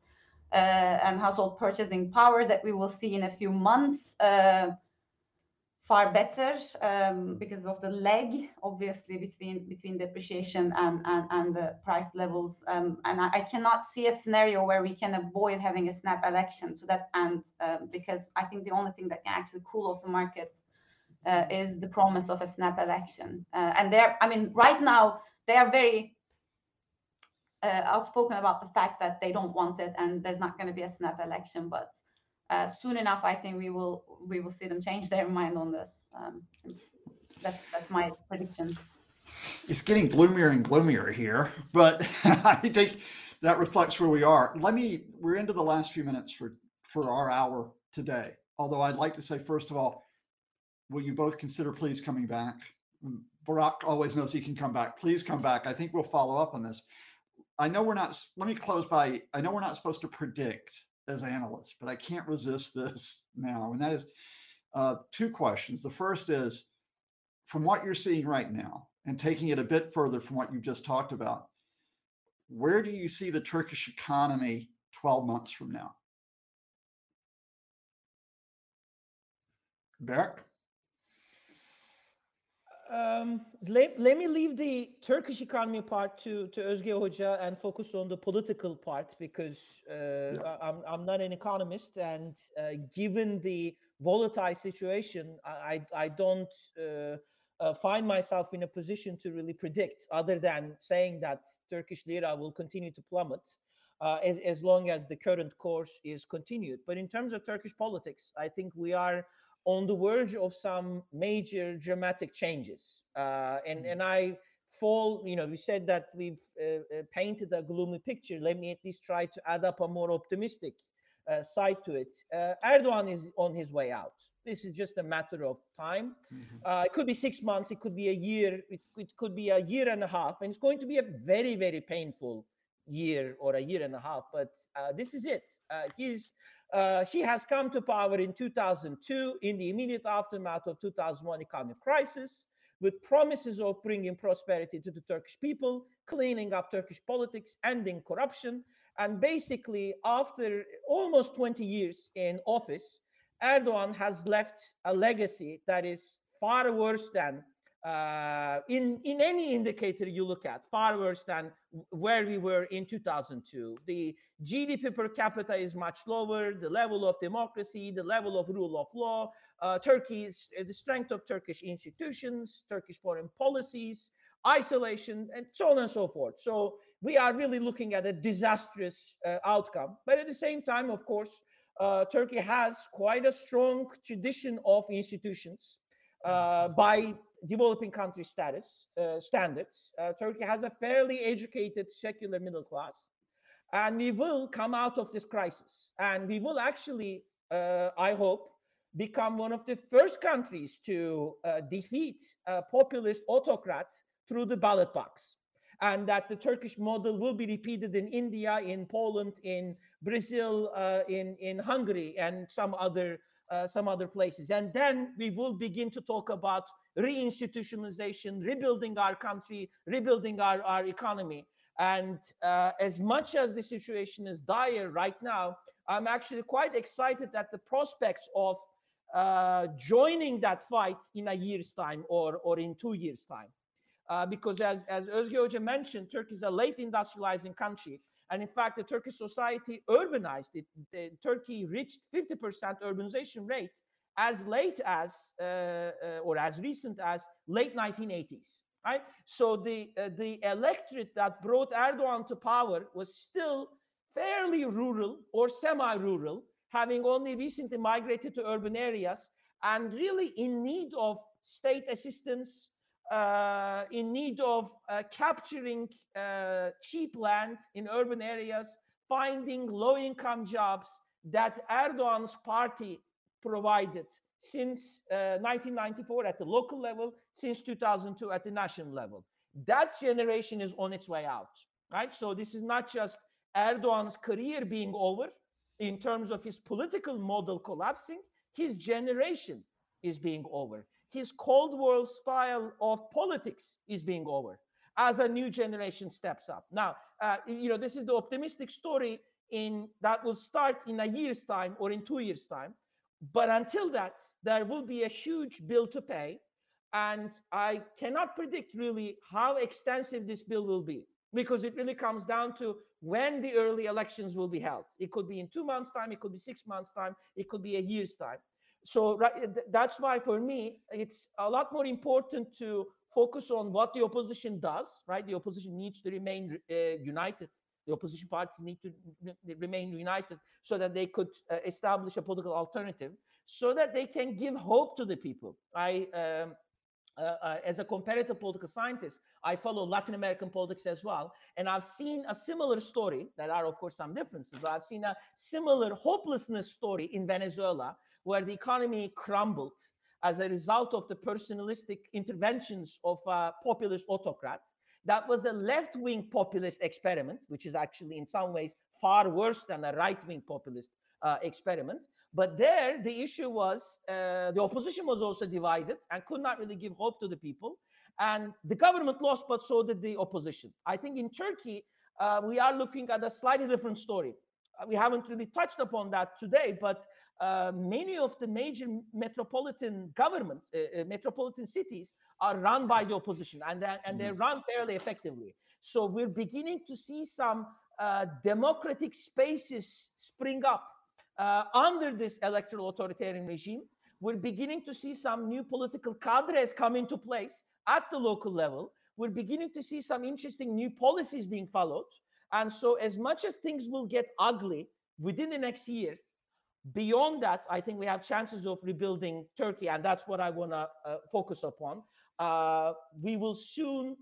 and household purchasing power that we will see in a few months uh, far better um, because of the lag, obviously, between between depreciation and and, and the price levels. Um, and I, I, cannot see a scenario where we can avoid having a snap election to that end, um, because I think the only thing that can actually cool off the market uh, is the promise of a snap election. Uh, and there, I mean, right now they are very uh, outspoken about the fact that they don't want it and there's not going to be a snap election. But uh, soon enough, I think we will we will see them change their *laughs* mind on this. Um, that's that's my prediction. It's getting gloomier and gloomier here, but *laughs* I think that reflects where we are. Let me, we're into the last few minutes for, for our hour today. Although I'd like to say, first of all, will you both consider please coming back? Barack always knows he can come back. Please come back. I think we'll follow up on this. I know we're not, let me close by, I know we're not supposed to predict as analysts, but I can't resist this *laughs* now. And that is uh, two questions. The first is from what you're seeing right now and taking it a bit further from what you've just talked about, where do you see the Turkish economy 12 months from now? Berk? Um, let, let me leave the Turkish economy part to, to Özge Hoca and focus on the political part because uh, yeah. I, am I'm not an economist and uh, given the volatile situation, I, I don't uh, uh, find myself in a position to really predict other than saying that Turkish lira will continue to plummet uh, as, as long as the current course is continued. But in terms of Turkish politics, I think we are on the verge of some major dramatic changes. Uh, and, mm. and I fall, you know, we said that we've uh, uh, painted a gloomy picture. Let me at least try to add up a more optimistic uh, side to it. Uh, Erdogan is on his way out. This is just a matter of time. Mm-hmm. Uh, it could be six months, it could be a year, it, it could be a year and a half, and it's going to be a very, very painful year or a year and a half. But this is it. he's uh, he has come to power in 2002 in the immediate aftermath of 2001 economic crisis with promises of bringing prosperity to the Turkish people, cleaning up Turkish politics, ending corruption. And basically, after almost 20 years in office, Erdogan has left a legacy that is far worse than uh, in in any indicator you look at, far worse than where we were in 2002. The GDP per capita is much lower. The level of democracy, the level of rule of law, uh, Turkey's uh, the strength of Turkish institutions, Turkish foreign policies, isolation, and so on and so forth. So we are really looking at a disastrous uh, outcome. But at the same time, of course, uh, Turkey has quite a strong tradition of institutions. Uh, by developing country status uh, standards. Uh, Turkey has a fairly educated secular middle class, and we will come out of this crisis. And we will actually, uh, I hope, become one of the first countries to uh, defeat a populist autocrat through the ballot box. And that the Turkish model will be repeated in India, in Poland, in Brazil, uh, in, in Hungary, and some other uh, some other places. And then we will begin to talk about reinstitutionalization, rebuilding our country, rebuilding our, our economy. And uh, as much as the situation is dire right now, I'm actually quite excited at the prospects of uh, joining that fight in a year's time or, or in two years' time. Uh, because as, as Özge Hoca mentioned, Turkey is a late industrializing country. And in fact, the Turkish society urbanized. It, Turkey reached 50% urbanization rate as late as uh, uh, or as recent as late 1980s right? So the uh, the electorate that brought erdogan to power was still fairly rural or semi-rural having only recently migrated to urban areas and really in need of state assistance uh, in need of uh, capturing uh, cheap land in urban areas finding low income jobs that erdogan's party provided since uh, 1994 at the local level, since 2002 at the national level. That generation is on its way out, right? So this is not just Erdogan's career being over in terms of his political model collapsing, his generation is being over. His Cold War style of politics is being over as a new generation steps up. Now, uh, you know, this is the optimistic story in that will start in a year's time or in two years' time. But until that, there will be a huge bill to pay. And I cannot predict really how extensive this bill will be because it really comes down to when the early elections will be held. It could be in two months' time, it could be six months' time, it could be a year's time. So right, that's why for me, it's a lot more important to focus on what the opposition does, right? The opposition needs to remain uh, united the opposition parties need to remain united so that they could uh, establish a political alternative so that they can give hope to the people. I um, uh, uh, as a comparative political scientist, I follow Latin American politics as well. And I've seen a similar story. There are, of course, some differences, but I've seen a similar hopelessness story in Venezuela, where the economy crumbled as a result of the personalistic interventions of a populist autocrat. That was a left wing populist experiment, which is actually, in some ways, far worse than a right wing populist uh, experiment. But there, the issue was uh, the opposition was also divided and could not really give hope to the people. And the government lost, but so did the opposition. I think in Turkey, uh, we are looking at a slightly different story. Uh, we haven't really touched upon that today, but uh, many of the major metropolitan governments, uh, uh, metropolitan cities, are run by the opposition, and and mm-hmm. they run fairly effectively. So we're beginning to see some uh, democratic spaces spring up uh, under this electoral authoritarian regime, we're beginning to see some new political cadres come into place at the local level. We're beginning to see some interesting new policies being followed. And so, as much as things will get ugly within the next year, beyond that, I think we have chances of rebuilding Turkey. And that's what I want to uh, focus upon. Uh, we will soon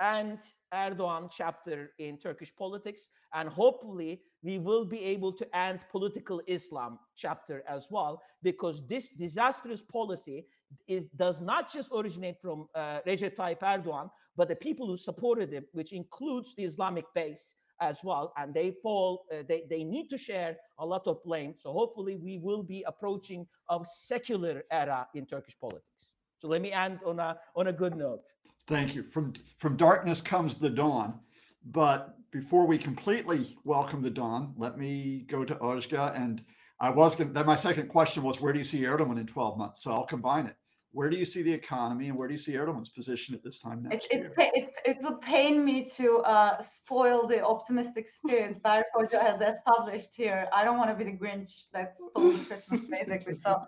end Erdogan chapter in Turkish politics. And hopefully, we will be able to end political Islam chapter as well, because this disastrous policy is does not just originate from uh, Recep Tayyip Erdogan, but the people who supported him, which includes the Islamic base as well, and they fall. Uh, they they need to share a lot of blame. So hopefully, we will be approaching a secular era in Turkish politics. So let me end on a on a good note. Thank you. From from darkness comes the dawn. But before we completely welcome the dawn, let me go to Özge. And I was going then my second question was where do you see Erdogan in 12 months? So I'll combine it. Where do you see the economy and where do you see Erdogan's position at this time next it, year? It's, it would pain me to uh, spoil the optimistic spirit Berk Hoca has established here. I don't want to be the Grinch that stole *laughs* Christmas, basically. So uh,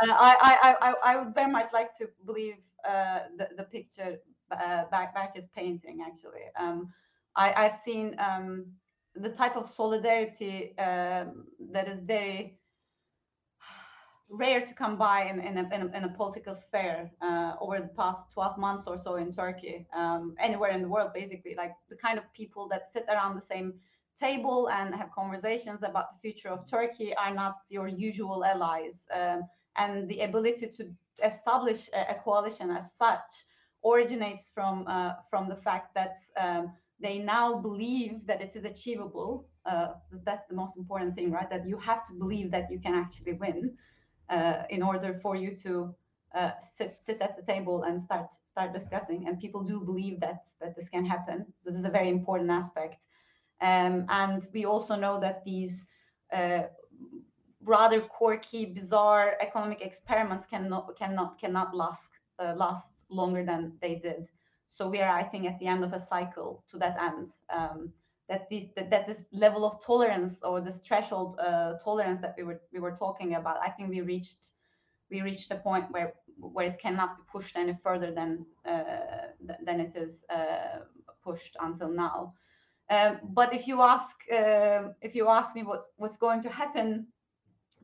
I, I, I, I would very much like to believe uh, the, the picture uh, back back is painting actually. Um, I, I've seen um, the type of solidarity um, that is very rare to come by in, in, a, in, a, in a political sphere uh, over the past 12 months or so in Turkey, um, anywhere in the world, basically, like the kind of people that sit around the same table and have conversations about the future of Turkey are not your usual allies. Um, and the ability to establish a, a coalition as such originates from uh, from the fact that um, they now believe that it is achievable. Uh, that's the most important thing, right? That you have to believe that you can actually win in order for you to uh, sit sit at the table and start start discussing. And people do believe that that this can happen. So this is a very important aspect. Um, and we also know that these uh, rather quirky, bizarre economic experiments cannot cannot cannot last uh, last longer than they did. So we are, I think, at the end of a cycle to that end. Um, that this that, that, this level of tolerance or this threshold uh, tolerance that we were we were talking about, I think we reached we reached a point where where it cannot be pushed any further than uh, than it is uh, pushed until now. Um, but if you ask uh, if you ask me what's what's going to happen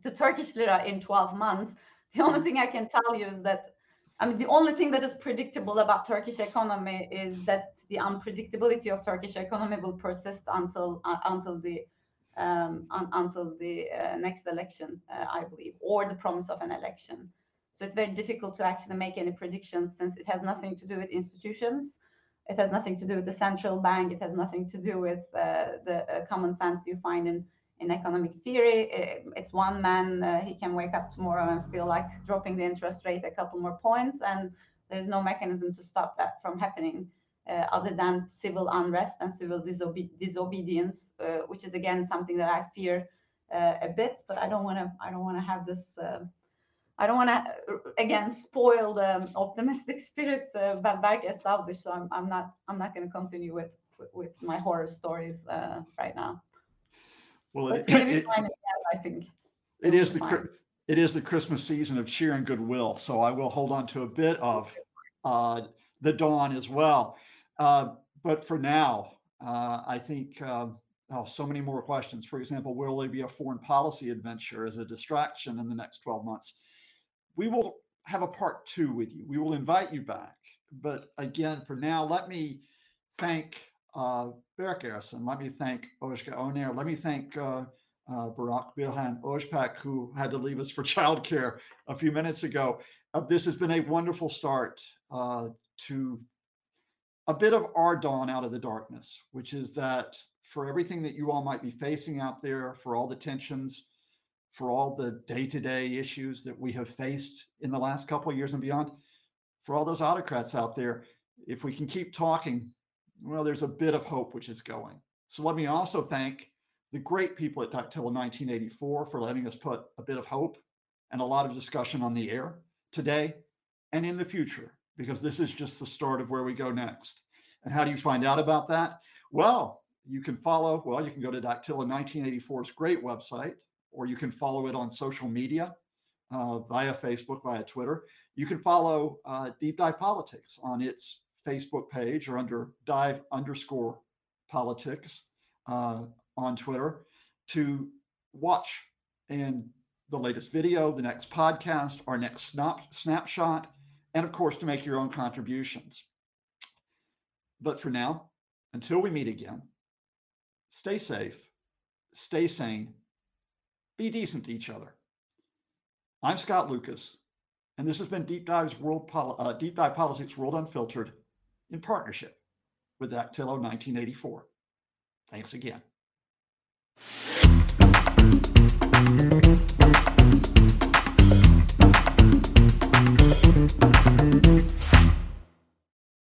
to Turkish lira in 12 months, the only thing I can tell you is that I mean, the only thing that is predictable about Turkish economy is that the unpredictability of Turkish economy will persist until uh, until the um, un, until the uh, next election, uh, I believe, or the promise of an election. So it's very difficult to actually make any predictions since it has nothing to do with institutions. It has nothing to do with the central bank. It has nothing to do with uh, the uh, common sense you find in in economic theory. It's one man, uh, he can wake up tomorrow and feel like dropping the interest rate a couple more points, and there's no mechanism to stop that from happening. Uh, other than civil unrest and civil disobe- disobedience, uh, which is again something that I fear a bit. But I don't want to. I don't want to have this. I don't want to again spoil the optimistic *laughs* spirit uh, Berk established. So I'm, I'm not. I'm not going to continue with, with, with my horror stories right now. Well, it, it, I think it is the it is the Christmas season of cheer and goodwill. So I will hold on to a bit of uh, the dawn as well. Uh, but for now, uh, I think uh, oh, so many more questions. For example, will there be a foreign policy adventure as a distraction in the next 12 months? We will have a part two with you. We will invite you back. But again, for now, let me thank uh, Esen. Let me thank Özge Öner. Let me thank uh, uh, Barak Bilhan Ojpak, who had to leave us for *laughs* childcare a few minutes ago. Uh, this has been a wonderful start uh, to a bit of our dawn out of the darkness, which is that for everything that you all might be facing out there, for all the tensions, for all the day-to-day issues that we have faced in the last couple of years and beyond, for all those autocrats out there, if we can keep talking, well, there's a bit of hope which is going. So let me also thank the great people at Daktilo 1984 for letting us put a bit of hope and a lot of discussion on the air today and in the future because this is just the start of where we go next. And how do you find out about that? Well, you can follow, well, you can go to Daktilo 1984's great website, or you can follow it on social media uh, via Facebook, via Twitter. You can follow uh, Deep Dive Politics on its Facebook page or under dive underscore politics uh, on Twitter to watch and the latest video, the next podcast, our next snap, snapshot, and of course, to make your own contributions. But for now, until we meet again, stay safe, stay sane, be decent to each other. I'm Scott Lucas, and this has been Deep Dive's World Poli- uh, Deep Dive Politics World Unfiltered in partnership with Daktilo 1984. Thanks again.